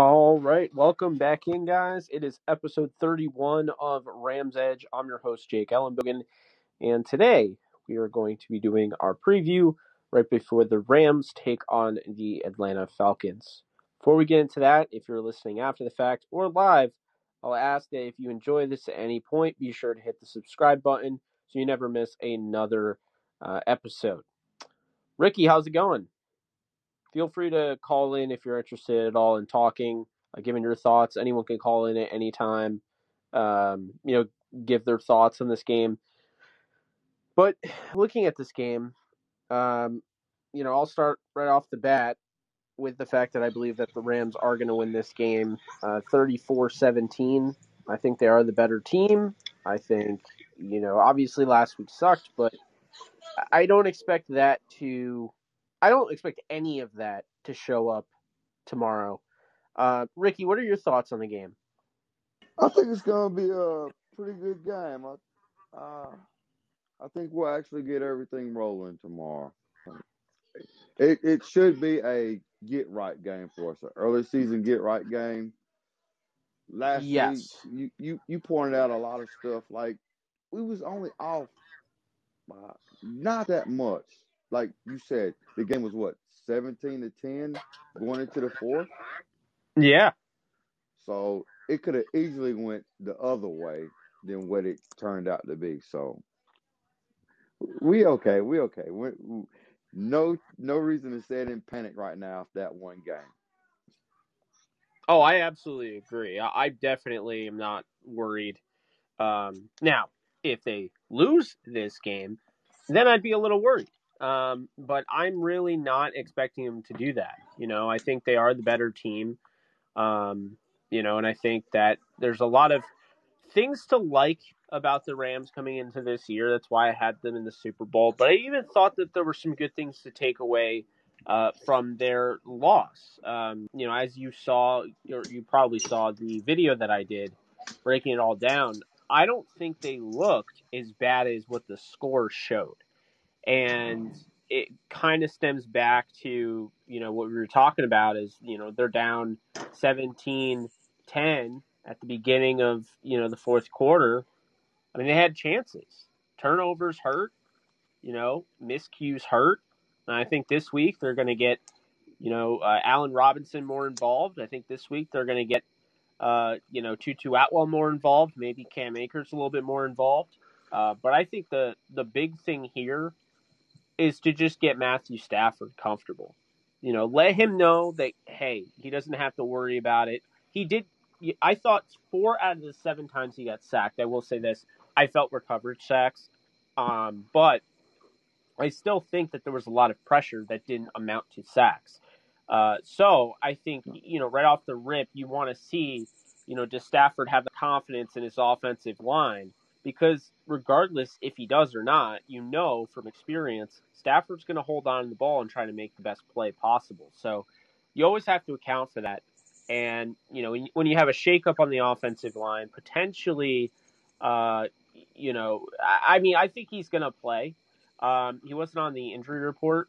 All right, welcome back in, guys. It is episode 31 of Rams Edge. I'm your host, Jake Ellenbogen, and today we are going to be doing our preview right before the Rams take on the Atlanta Falcons. Before we get into that, if you're listening after the fact or live, I'll ask that if you enjoy this at any point, be sure to hit the subscribe button so you never miss another uh, episode. Ricky, how's it going? Feel free to call in if you're interested at all in talking, uh, giving your thoughts. Anyone can call in at any time. Um, you know, give their thoughts on this game. But looking at this game, um, you know, I'll start right off the bat with the fact that I believe that the Rams are going to win this game uh, 34 uh, 17. I think they are the better team. I think, you know, obviously last week sucked, but I don't expect that to I don't expect any of that to show up tomorrow. Uh, Ricky, what are your thoughts on the game? I think it's going to be a pretty good game. I, uh, I think we'll actually get everything rolling tomorrow. It it should be a get right game for us, an early season get right game. Last yes. week, you, you you pointed out a lot of stuff. Like we was only off by not that much like you said, the game was what seventeen to ten going into the fourth. Yeah. So it could have easily went the other way than what it turned out to be. So we okay. We okay. we no no reason to say it in panic right now after that one game. Oh, I absolutely agree. I, I definitely am not worried. Um, now, if they lose this game, then I'd be a little worried. Um, but I'm really not expecting them to do that. You know, I think they are the better team. Um, you know, and I think that there's a lot of things to like about the Rams coming into this year. That's why I had them in the Super Bowl. But I even thought that there were some good things to take away uh, from their loss. Um, you know, as you saw, you probably saw the video that I did breaking it all down. I don't think they looked as bad as what the score showed and it kind of stems back to you know what we were talking about is you know they're down 17 10 at the beginning of you know the fourth quarter. I mean they had chances. Turnovers hurt you know miscues hurt. And i think this week they're going to get you know uh, allen robinson more involved. I think this week they're going to get uh, you know tutu atwell more involved. Maybe cam akers a little bit more involved. Uh, but i think the the big thing here is to just get Matthew Stafford comfortable. You know, let him know that hey, he doesn't have to worry about it. He did. I thought four out of the seven times he got sacked. I will say this: I felt were coverage sacks, um, but I still think that there was a lot of pressure that didn't amount to sacks. Uh, so I think you know right off the rip, you want to see you know does Stafford have the confidence in his offensive line because regardless if he does or not, you know from experience, Stafford's going to hold on to the ball and try to make the best play possible. So you always have to account for that. And you know when you have a shakeup on the offensive line, potentially, uh, you know, I, mean, I think he's going to play. Um, he wasn't on the injury report,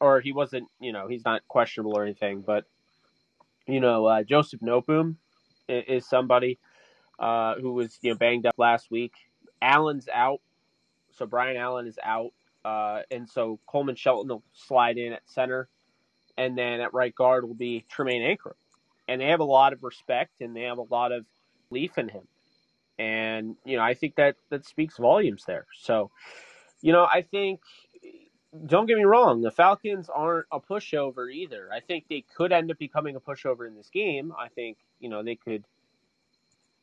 or he wasn't, you know, he's not questionable or anything. But you know, uh, Joseph is, is somebody uh, who was you know banged up last week. Allen's out, so Brian Allen is out, uh, and so Coleman Shelton will slide in at center, and then at right guard will be Tremayne Anchrum, and they have a lot of respect and they have a lot of belief in him, and you know I think that that speaks volumes there. So, you know I think don't get me wrong, the Falcons aren't a pushover either. I think they could end up becoming a pushover in this game. I think, you know, they could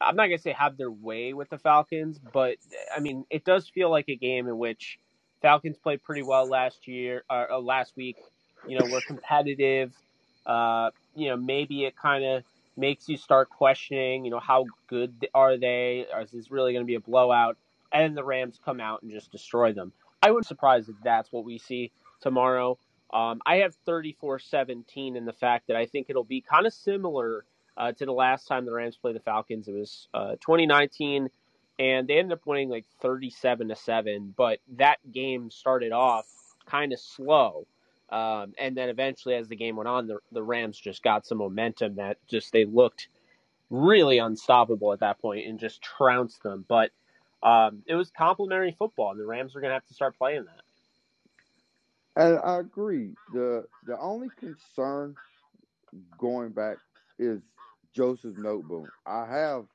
I'm not gonna say have their way with the Falcons, but I mean it does feel like a game in which Falcons played pretty well last year or uh, last week. You know, we're competitive. Uh, you know, maybe it kind of makes you start questioning. You know, how good are they? Is this really going to be a blowout? And the Rams come out and just destroy them. I wouldn't surprise if that's what we see tomorrow. Um, I have 34-17 in the fact that I think it'll be kind of similar uh, to the last time the Rams played the Falcons. It was uh, 2019, and they ended up winning like 37 to seven. But that game started off kind of slow, Um, and then eventually, as the game went on, the, the Rams just got some momentum that just they looked really unstoppable at that point and just trounced them. But um, it was complimentary football, and the Rams are going to have to start playing that. And I agree. the The only concern going back is Joseph Noteboom. I have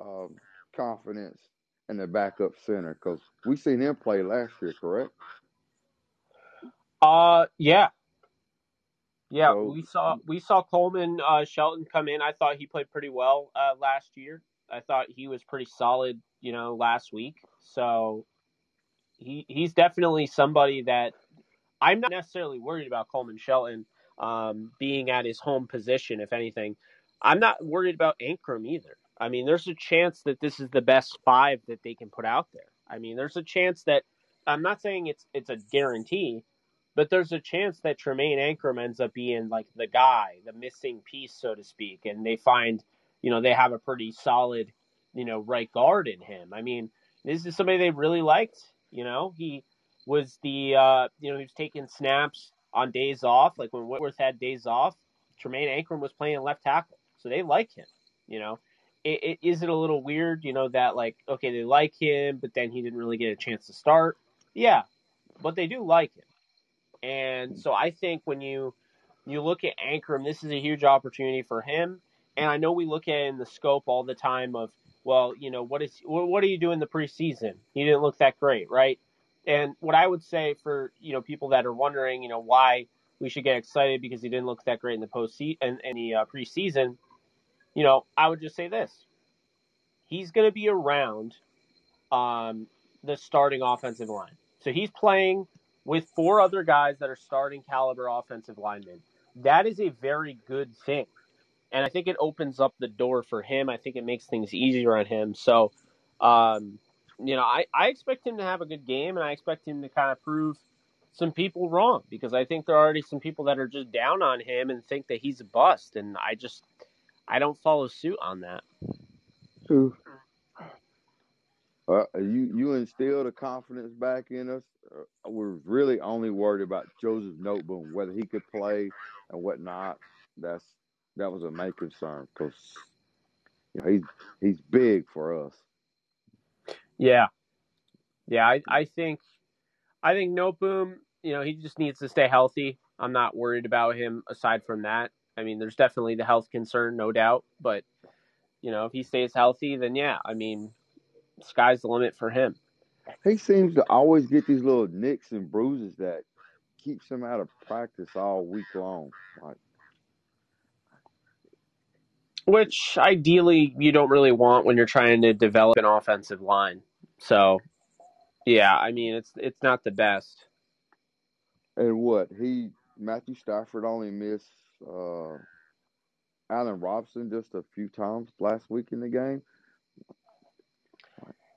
um, confidence in the backup center because we seen him play last year, correct? Uh, yeah, yeah. So, we saw we saw Coleman uh, Shelton come in. I thought he played pretty well uh, last year. I thought he was pretty solid, you know, last week. So he he's definitely somebody that I'm not necessarily worried about Coleman Shelton um, being at his home position. If anything, I'm not worried about Anchrum either. I mean, there's a chance that this is the best five that they can put out there. I mean, there's a chance that I'm not saying it's it's a guarantee, but there's a chance that Tremayne Anchrum ends up being like the guy, the missing piece, so to speak, and they find, you know, they have a pretty solid, you know, right guard in him. I mean, this is somebody they really liked. You know, he was the, uh, you know, he was taking snaps on days off, like when Whitworth had days off. Tremayne Anchrum was playing left tackle, so they like him. You know, it, it, is it a little weird, you know, that like okay they like him, but then he didn't really get a chance to start. Yeah, but they do like him, and so I think when you you look at Anchrum, this is a huge opportunity for him. And I know we look at in the scope all the time of well, you know, what is what are you doing the preseason? He didn't look that great, right? And what I would say for you know people that are wondering, you know, why we should get excited because he didn't look that great in the post and in the uh, preseason you know, I would just say this: he's going to be around um, the starting offensive line. So he's playing with four other guys that are starting caliber offensive linemen. That is a very good thing. And I think it opens up the door for him. I think it makes things easier on him. So, um, you know, I, I expect him to have a good game and I expect him to kind of prove some people wrong because I think there are already some people that are just down on him and think that he's a bust. And I just, I don't follow suit on that. Who? Uh, you you instilled the confidence back in us. Uh, we're really only worried about Joseph Noteboom, whether he could play and whatnot. That's that was a main concern because you know, he's he's big for us. Yeah, yeah. I I think I think Noteboom. You know, he just needs to stay healthy. I'm not worried about him aside from that. I mean, there's definitely the health concern, no doubt. But you know, if he stays healthy, then yeah, I mean, sky's the limit for him. He seems to always get these little nicks and bruises that keeps him out of practice all week long. Like, which ideally you don't really want when you're trying to develop an offensive line. So, yeah, I mean it's it's not the best. And what he Matthew Stafford only missed uh, Allen Robinson just a few times last week in the game.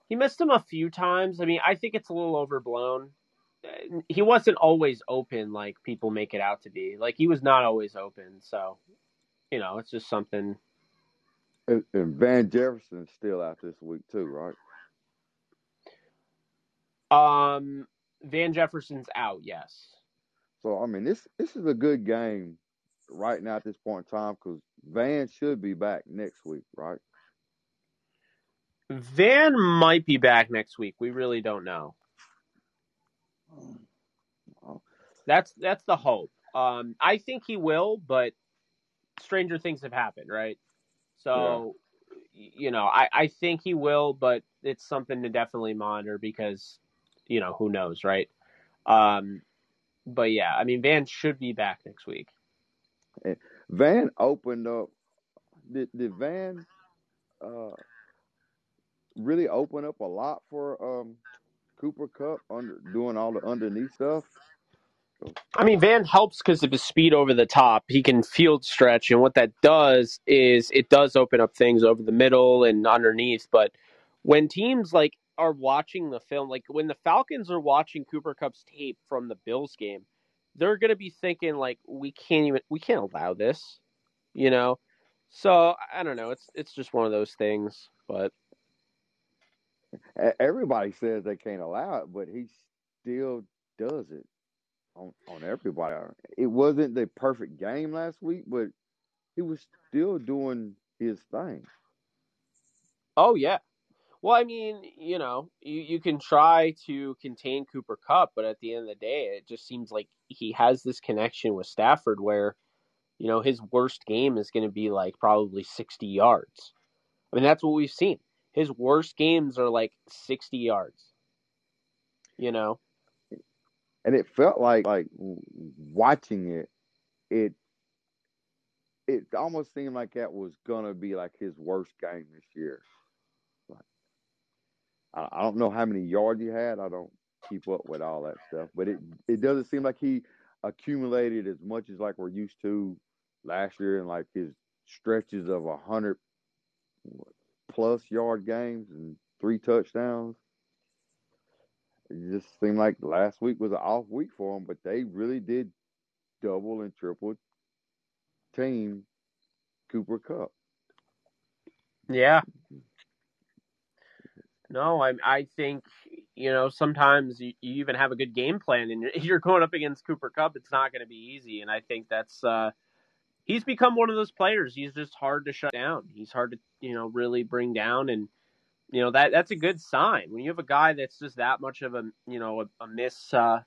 He missed him a few times. I mean, I think it's a little overblown. He wasn't always open like people make it out to be. Like he was not always open. So, you know, it's just something. And, and Van Jefferson's still out this week too, right? Um, Van Jefferson's out. Yes. So I mean, this this is a good game right now at this point in time because Van should be back next week, right? Van might be back next week. We really don't know. That's that's the hope. Um, I think he will, but stranger things have happened, right? So, yeah. you know, I, I think he will, but it's something to definitely monitor because, you know, who knows, right? Um, but yeah, I mean, Van should be back next week. Van opened up. Did, did Van uh, really open up a lot for um, Cooper Kupp under doing all the underneath stuff? I mean, Van helps because of his speed over the top. He can field stretch, and what that does is it does open up things over the middle and underneath. But when teams like are watching the film, like when the Falcons are watching Cooper Kupp's tape from the Bills game, they're going to be thinking like we can't even we can't allow this, you know. So I don't know. It's it's just one of those things, but everybody says they can't allow it, but he still does it. on on everybody. It wasn't the perfect game last week, but he was still doing his thing. Oh yeah. Well, I mean, you know, you, you can try to contain Cooper Kupp, but at the end of the day, it just seems like he has this connection with Stafford where, you know, his worst game is going to be like probably 60 yards. I mean, that's what we've seen. His worst games are like 60 yards. You know? And it felt like like watching it, it it almost seemed like that was gonna be like his worst game this year. Like, I, I don't know how many yards he had. I don't keep up with all that stuff, but it it doesn't seem like he accumulated as much as like we're used to last year and like his stretches of a hundred plus yard games and three touchdowns. It just seemed like last week was an off week for them, but they really did double and triple team Cooper Kupp. Yeah. No, I I think you know sometimes you, you even have a good game plan and you're going up against Cooper Kupp. It's not going to be easy, and I think that's uh, he's become one of those players. He's just hard to shut down. He's hard to you know really bring down, and you know that that's a good sign when you have a guy that's just that much of a you know a, a miss uh,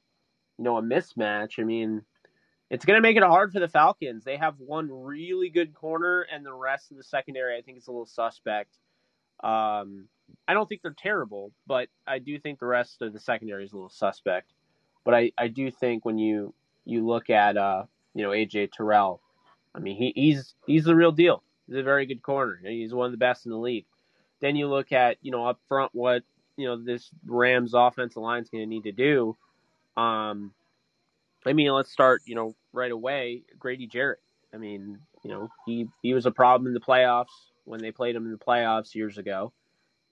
you know a mismatch. I mean, it's going to make it hard for the Falcons. They have one really good corner, and the rest of the secondary, I think, is a little suspect. Um, I don't think they're terrible, but I do think the rest of the secondary is a little suspect. But I, I do think when you you look at uh, you know AJ Terrell, I mean he, he's he's the real deal. He's a very good corner. He's one of the best in the league. Then you look at you know up front what you know this Rams offensive line is going to need to do. Um, I mean, let's start you know right away. Grady Jarrett. I mean, you know he he was a problem in the playoffs when they played him in the playoffs years ago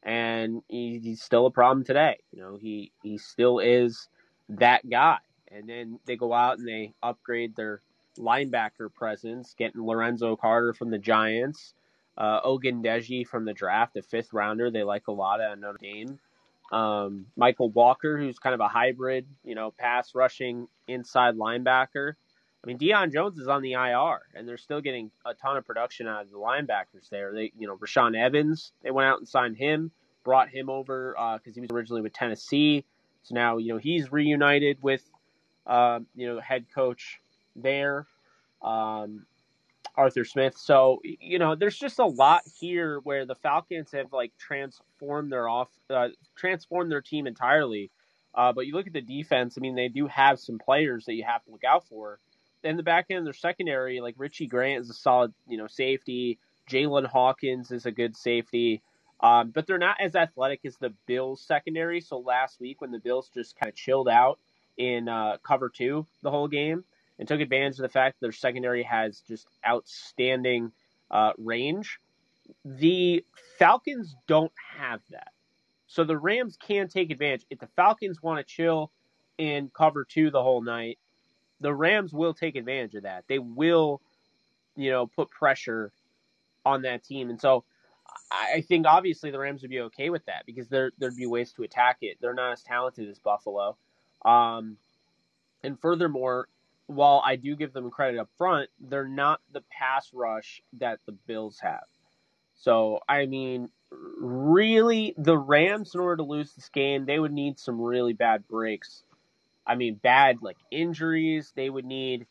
and he, he's still a problem today. You know, he he still is that guy. And then they go out and they upgrade their linebacker presence, getting Lorenzo Carter from the Giants, uh, Ogundeji from the draft, a fifth rounder. They like a lot at Notre Dame. Um, Mykal Walker, who's kind of a hybrid, you know, pass rushing inside linebacker. I mean, Deion Jones is on the IR, and they're still getting a ton of production out of the linebackers there. They, you know, Rashaan Evans, they went out and signed him, brought him over because uh, he was originally with Tennessee. So now, you know, he's reunited with, uh, you know, head coach there, um, Arthur Smith. So, you know, there's just a lot here where the Falcons have like transformed their off, uh, transformed their team entirely. Uh, but you look at the defense. I mean, they do have some players that you have to look out for in the back end, their secondary, like Richie Grant is a solid, you know, safety. Jaylinn Hawkins is a good safety. Um, but they're not as athletic as the Bills secondary. So last week when the Bills just kind of chilled out in uh, cover two the whole game and took advantage of the fact that their secondary has just outstanding uh, range, the Falcons don't have that. So the Rams can take advantage. If the Falcons want to chill in cover two the whole night, the Rams will take advantage of that. They will, you know, put pressure on that team. And so I think obviously the Rams would be okay with that because there there'd be ways to attack it. They're not as talented as Buffalo. Um, and furthermore, while I do give them credit up front, they're not the pass rush that the Bills have. So I mean, really, the Rams in order to lose this game, they would need some really bad breaks I mean, bad like injuries. They would need,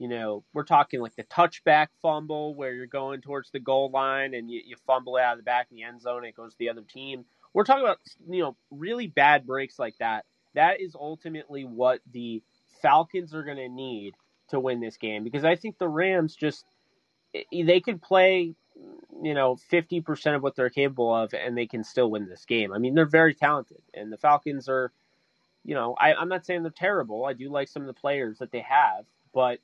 you know, we're talking like the touchback fumble where you're going towards the goal line and you, you fumble out of the back of the end zone. and it goes to the other team. We're talking about, you know, really bad breaks like that. That is ultimately what the Falcons are going to need to win this game because I think the Rams just, they could play you know 50% of what they're capable of and they can still win this game. I mean, they're very talented and the Falcons are you know, I, I'm not saying they're terrible. I do like some of the players that they have, but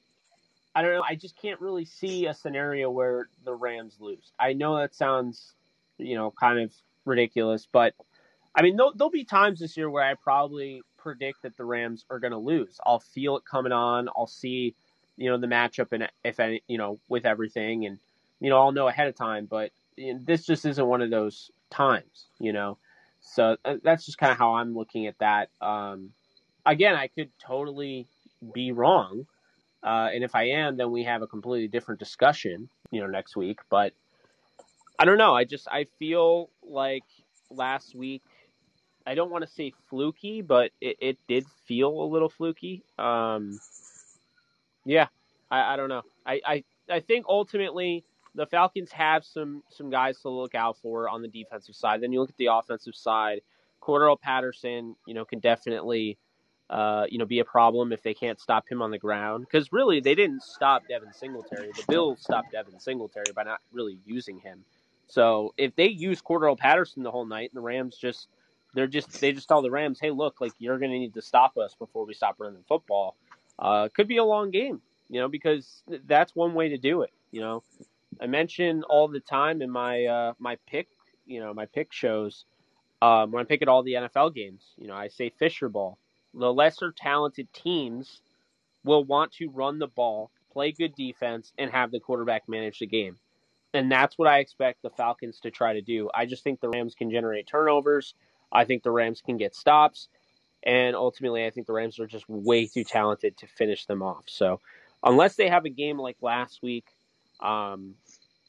I don't know. I just can't really see a scenario where the Rams lose. I know that sounds, you know, kind of ridiculous, but I mean, there'll, there'll be times this year where I probably predict that the Rams are going to lose. I'll feel it coming on. I'll see, you know, the matchup and if any, you know, with everything, and you know, I'll know ahead of time. But you know, this just isn't one of those times, you know. So uh, that's just kind of how I'm looking at that. Um, again, I could totally, be wrong. Uh, and if I am, then we have a completely different discussion, you know, next week. But I don't know. I just I feel like last week. I don't want to say fluky, but it, it did feel a little fluky. Um, yeah, I, I don't know. I, I I think ultimately the Falcons have some some guys to look out for on the defensive side. Then you look at the offensive side. Cordarrelle Patterson, you know, can definitely, uh, you know, be a problem if they can't stop him on the ground. Because really, they didn't stop Devin Singletary. The Bills stopped Devin Singletary by not really using him. So if they use Cordarrelle Patterson the whole night, and the Rams just they're just they just tell the Rams, hey, look, like you're going to need to stop us before we stop running football. Uh, could be a long game, you know, because that's one way to do it. You know, I mention all the time in my uh, my pick, you know, my pick shows um, when I pick at all the NFL games. You know, I say Fisher ball. The lesser talented teams will want to run the ball, play good defense, and have the quarterback manage the game. And that's what I expect the Falcons to try to do. I just think the Rams can generate turnovers. I think the Rams can get stops. And ultimately, I think the Rams are just way too talented to finish them off. So, unless they have a game like last week um,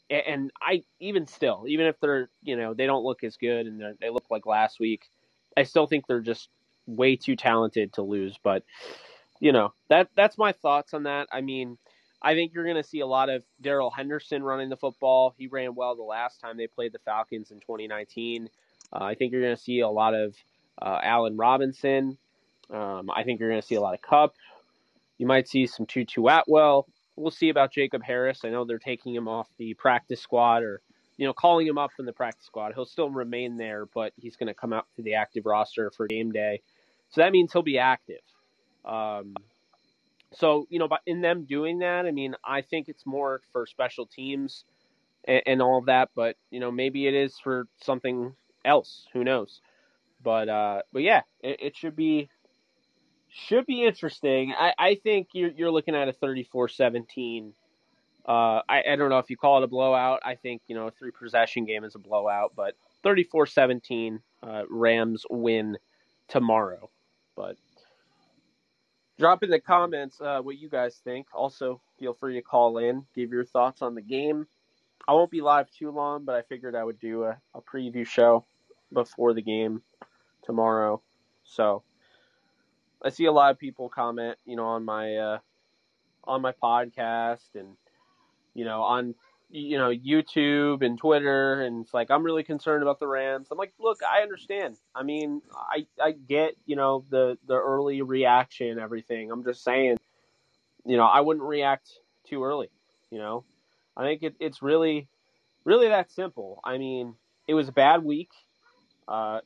and I even still, even if they're you know they don't look as good and they look like last week, I still think they're just way too talented to lose. But you know that that's my thoughts on that. I mean, I think you're going to see a lot of Darrell Henderson running the football. He ran well the last time they played the Falcons in 2019. Uh, I think you're going to see a lot of uh, Allen Robinson. Um, I think you're going to see a lot of Kupp. You might see some Tutu Atwell we'll see about Jacob Harris. I know they're taking him off the practice squad or you know calling him up from the practice squad. He'll still remain there, but he's going to come out to the active roster for game day. So that means he'll be active. Um, so you know, but in them doing that, I mean, I think it's more for special teams and, and all of that. But you know, maybe it is for something else. Who knows? But uh, but yeah, it, it should be should be interesting. I, I think you're, you're looking at a 34 17. Uh, I, I don't know if you call it a blowout. I think, you know, a three possession game is a blowout, but 34 17, uh, Rams win tomorrow. But drop in the comments uh, what you guys think. Also, feel free to call in, give your thoughts on the game. I won't be live too long, but I figured I would do a, a preview show before the game tomorrow. So, I see a lot of people comment, you know, on my uh, on my podcast and you know on you know YouTube and Twitter, and it's like I'm really concerned about the Rams. I'm like, look, I understand. I mean, I I get you know the the early reaction, everything. I'm just saying, you know, I wouldn't react too early. You know, I think it, it's really really that simple. I mean, it was a bad week. Uh,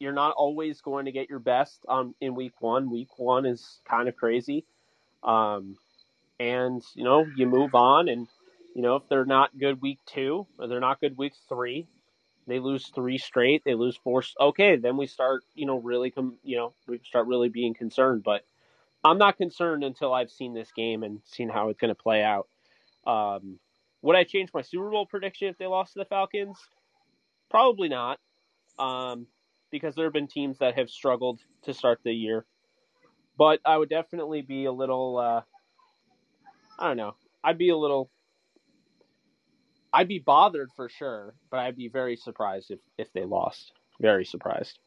you're not always going to get your best um, in week one. Week one is kind of crazy. Um, and, you know, you move on. And, you know, if they're not good week two or they're not good week three, they lose three straight, they lose four. Okay, then we start, you know, really, com- you know, we start really being concerned. But I'm not concerned until I've seen this game and seen how it's going to play out. Um, would I change my Super Bowl prediction if they lost to the Falcons? Probably not. Um, because there have been teams that have struggled to start the year. But I would definitely be a little, uh, I don't know, I'd be a little, I'd be bothered for sure, but I'd be very surprised if, if they lost. Very surprised.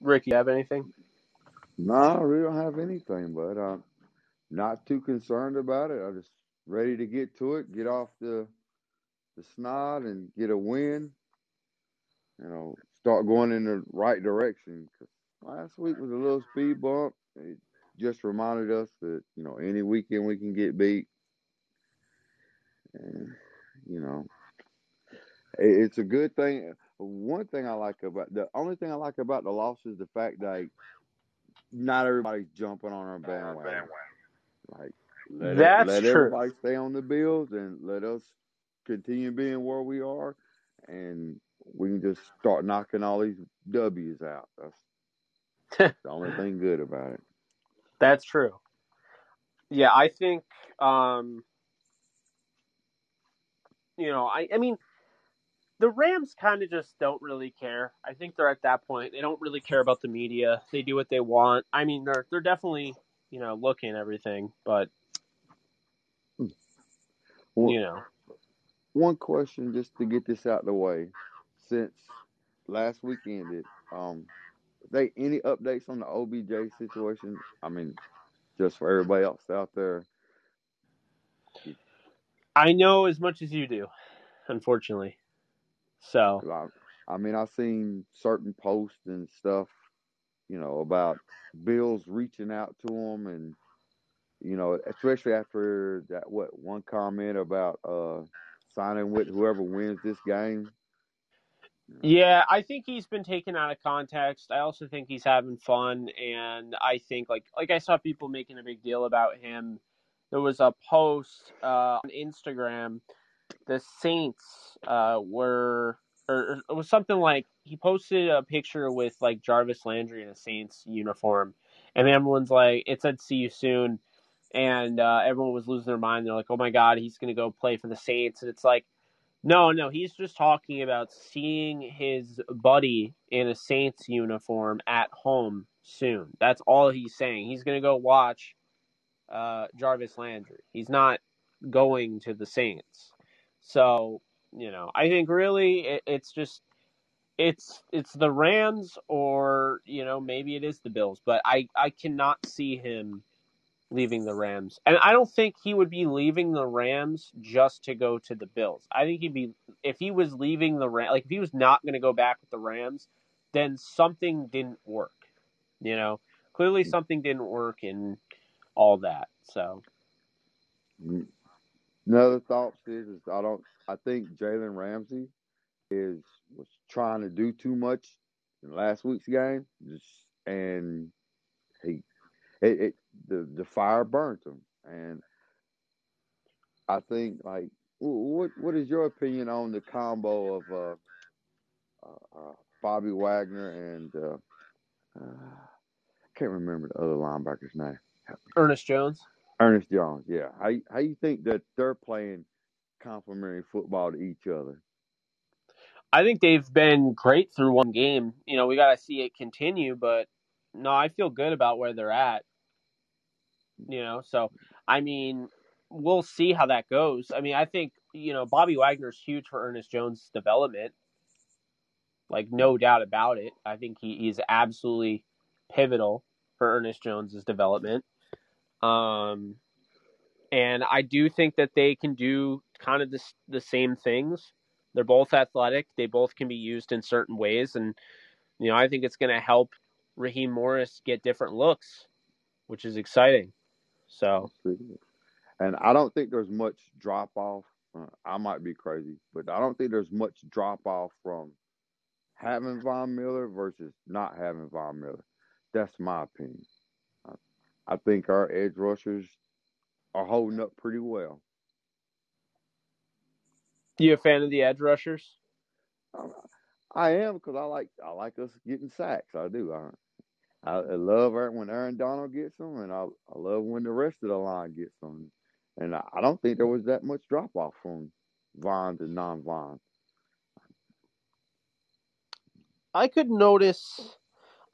Rick, you have anything? No, really don't have anything, but uh, not too concerned about it. I'm just ready to get to it, get off the the snot, and get a win. You know, start going in the right direction. Last week was a little speed bump. It just reminded us that you know any weekend we can get beat, and you know it's a good thing. One thing I like about the only thing I like about the loss is the fact that not everybody's jumping on our bandwagon. Like let That's it, let true. everybody stay on the Bills and let us continue being where we are, and we can just start knocking all these W's out. That's the only thing good about it. That's true. Yeah, I think um you know, I I mean the Rams kind of just don't really care. I think they're at that point. They don't really care about the media. They do what they want. I mean, they're they're definitely you know looking everything, but Well, you know, one question just to get this out of the way. Since last week ended, um, they any updates on the OBJ situation? I mean, just for everybody else out there. I know as much as you do, unfortunately. So I, I mean, I've seen certain posts and stuff, you know, about Bills reaching out to him, and you know, especially after that what one comment about uh signing with whoever wins this game. Yeah, I think he's been taken out of context. I also think he's having fun, and I think like like I saw people making a big deal about him. There was a post uh, on Instagram. The Saints uh, were, or, it was something like he posted a picture with like Jarvis Landry in a Saints uniform, and everyone's like, it said "See you soon," and uh, everyone was losing their mind. They're like, "Oh my god, he's gonna go play for the Saints," and it's like. No, no, he's just talking about seeing his buddy in a Saints uniform at home soon. That's all he's saying. He's to go watch uh, Jarvis Landry. He's not going to the Saints. So, you know, I think really it, it's just it's it's the Rams or, you know, maybe it is the Bills, but I I cannot see him leaving the Rams. And I don't think he would be leaving the Rams just to go to the Bills. I think he'd be if he was leaving the Ram like if he was not going to go back with the Rams, then something didn't work. You know, clearly mm. something didn't work and all that. So, mm. Another thought is, is I don't. I think Jalen Ramsey is was trying to do too much in last week's game, just, and he it, it the the fire burnt him, and I think like what what is your opinion on the combo of uh, uh, uh Bobby Wagner and uh, uh, I can't remember the other linebacker's name. Ernest Jones. Ernest Jones, yeah. How how you think that they're playing complementary football to each other? I think they've been great through one game. You know, we got to see it continue, but no, I feel good about where they're at. You know, so I mean, we'll see how that goes. I mean, I think you know Bobby Wagner's huge for Ernest Jones' development, like no doubt about it. I think he is absolutely pivotal for Ernest Jones' development. Um, and I do think that they can do kind of this, the same things. They're both athletic. They both can be used in certain ways, and you know I think it's going to help Raheem Morris get different looks, which is exciting. So And I don't think there's much drop off. Uh, I might be crazy, but I don't think there's much drop off from having Von Miller versus not having Von Miller. That's my opinion. I, think our edge rushers are holding up pretty well. you a fan of the edge rushers? I am because I like I like us getting sacks. I do. I I, I love when Aaron Donald gets them, and I I love when the rest of the line gets them. And I, I don't think there was that much drop off from Von to non Von. I could notice.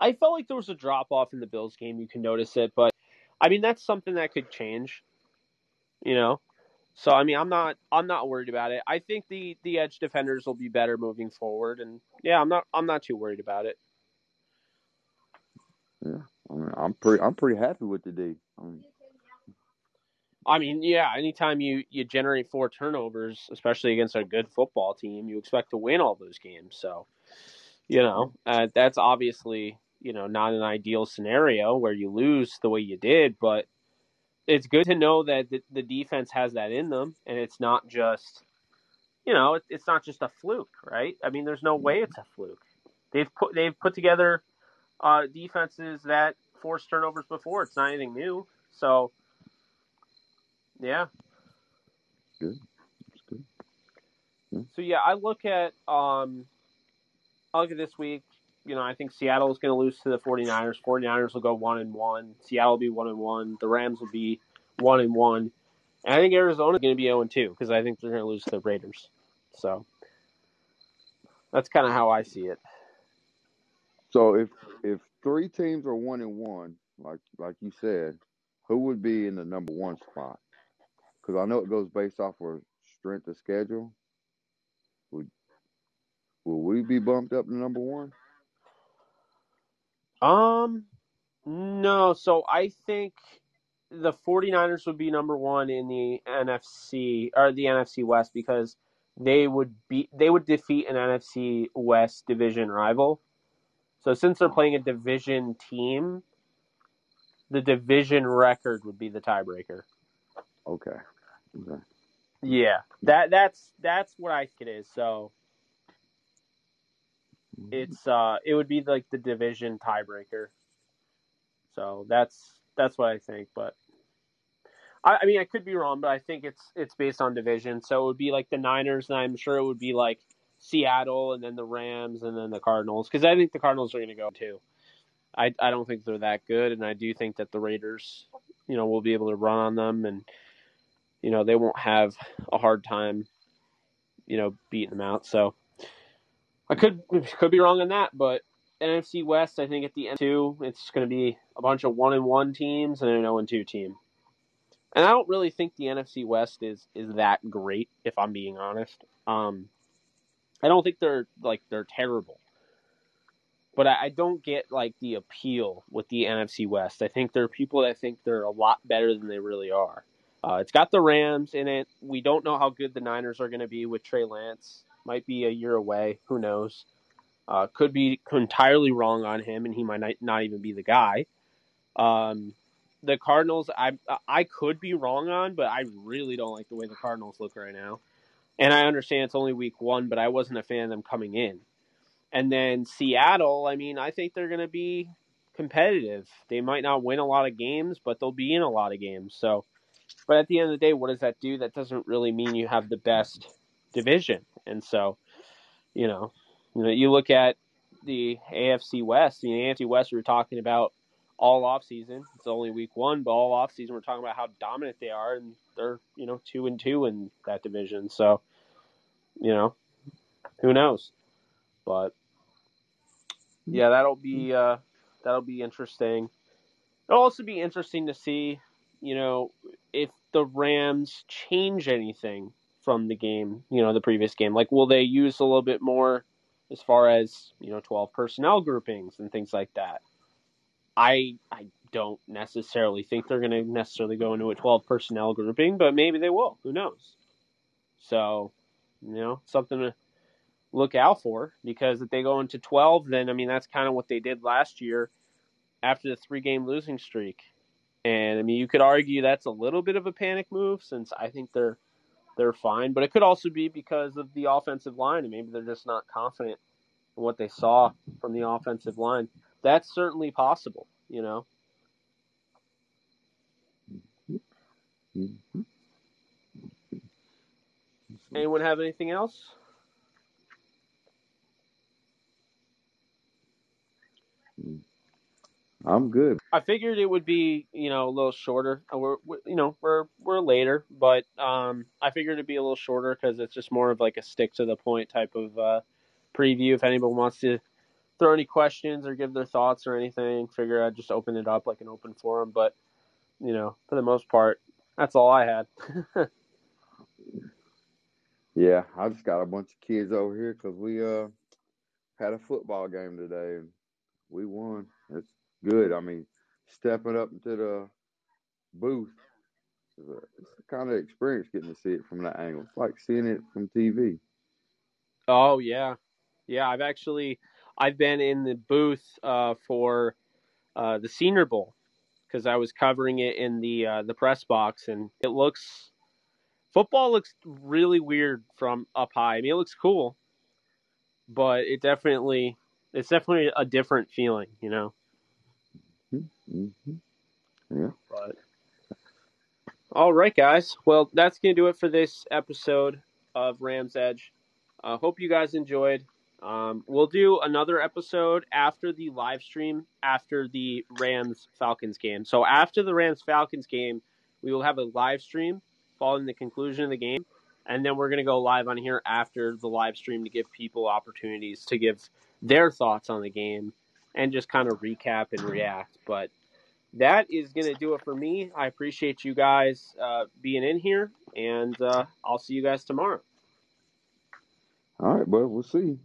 I felt like there was a drop off in the Bills game. You can notice it, but I mean that's something that could change. You know, so I mean I'm not I'm not worried about it. I think the the edge defenders will be better moving forward, and yeah, I'm not I'm not too worried about it. Yeah, I mean, I'm pretty I'm pretty happy with the D. I mean, I mean, yeah, anytime you you generate four turnovers, especially against a good football team, you expect to win all those games. So, you know, uh, that's obviously you know not an ideal scenario where you lose the way you did, but it's good to know that the, the defense has that in them, and it's not just you know it, it's not just a fluke, right? I mean, there's no way it's a fluke. They've put they've put together uh, defenses that force turnovers before. It's not anything new. So, yeah. good. Good. So yeah, I look at um I look at this week, you know, I think Seattle is going to lose to the 49ers. 49ers will go 1 and 1. Seattle will be 1 and 1. The Rams will be 1 and 1. And I think Arizona is going to be 0 and 2 because I think they're going to lose to the Raiders. So, That's kind of how I see it. So if if three teams are one and one, like like you said, who would be in the number one spot? Because I know it goes based off of strength of schedule. Would will we be bumped up to number one? Um, no. So I think the 49ers would be number one in the NFC or the NFC West because they would be they would defeat an NFC West division rival. So since they're playing a division team, the division record would be the tiebreaker. Okay. Okay. Yeah, that that's that's what I think it is. So it's uh it would be like the division tiebreaker. So that's that's what I think, but I, I mean I could be wrong, but I think it's it's based on division. So it would be like the Niners, and I'm sure it would be like Seattle, and then the Rams, and then the Cardinals, because I think the Cardinals are going to go too. I I don't think they're that good, and I do think that the Raiders, you know, will be able to run on them, and you know they won't have a hard time, you know, beating them out. So I could could be wrong on that, but NFC West, I think at the end two, it's going to be a bunch of one and one teams and an zero and two team. And I don't really think the NFC West is is that great, if I'm being honest. Um, I don't think they're like they're terrible, but I, I don't get like the appeal with the NFC West. I think there are people that think they're a lot better than they really are. Uh, it's got the Rams in it. We don't know how good the Niners are going to be with Trey Lance. Might be a year away. Who knows? Uh, could be entirely wrong on him, and he might not, even be the guy. Um, the Cardinals, I I could be wrong on, but I really don't like the way the Cardinals look right now. And I understand it's only week one, but I wasn't a fan of them coming in. And then Seattle, I mean, I think they're going to be competitive. They might not win a lot of games, but they'll be in a lot of games. So, but at the end of the day, what does that do? That doesn't really mean you have the best division. And so, you know, you know, you look at the AFC West. The AFC West, we were talking about all off season. It's only week one, but all off season, we're talking about how dominant they are, and they're you know two and two in that division. So, you know, who knows? But yeah, that'll be uh, that'll be interesting. It'll also be interesting to see, you know, if the Rams change anything from the game, you know, the previous game. Like, will they use a little bit more as far as you know, twelve personnel groupings and things like that? I I don't necessarily think they're going to necessarily go into a 12 personnel grouping, but maybe they will. Who knows? So, you know, something to look out for because if they go into 12, then I mean that's kind of what they did last year after the three game losing streak. And I mean, you could argue that's a little bit of a panic move since I think they're they're fine, but it could also be because of the offensive line and maybe they're just not confident in what they saw from the offensive line. That's certainly possible, you know. Mm-hmm. Anyone have anything else? I'm good. I figured it would be, you know, a little shorter. We're, we you know, we're we're later, but um, I figured it'd be a little shorter because it's just more of like a stick to the point type of uh, preview. If anyone wants to throw any questions or give their thoughts or anything, figure I'd just open it up like an open forum. But you know, for the most part, that's all I had. Yeah, I just got a bunch of kids over here because we uh had a football game today and we won. It's good. I mean, stepping up into the booth is a, it's a kind of experience getting to see it from that angle. It's like seeing it from TV. oh yeah, yeah. I've actually I've been in the booth uh, for uh, the Senior Bowl because I was covering it in the uh, the press box, and it looks football looks really weird from up high. I mean, it looks cool, but it definitely it's definitely a different feeling, you know. Hmm Yeah. But all right, guys. Well, that's gonna do it for this episode of Rams Edge. uh, hope you guys enjoyed. Um, we'll do another episode after the live stream after the Rams Falcons game. So after the Rams Falcons game, we will have a live stream following the conclusion of the game. and then we're going to go live on here after the live stream to give people opportunities to give their thoughts on the game and just kind of recap and react. But that is going to do it for me. I appreciate you guys uh, being in here, and uh, I'll see you guys tomorrow. All right, bud. We'll see.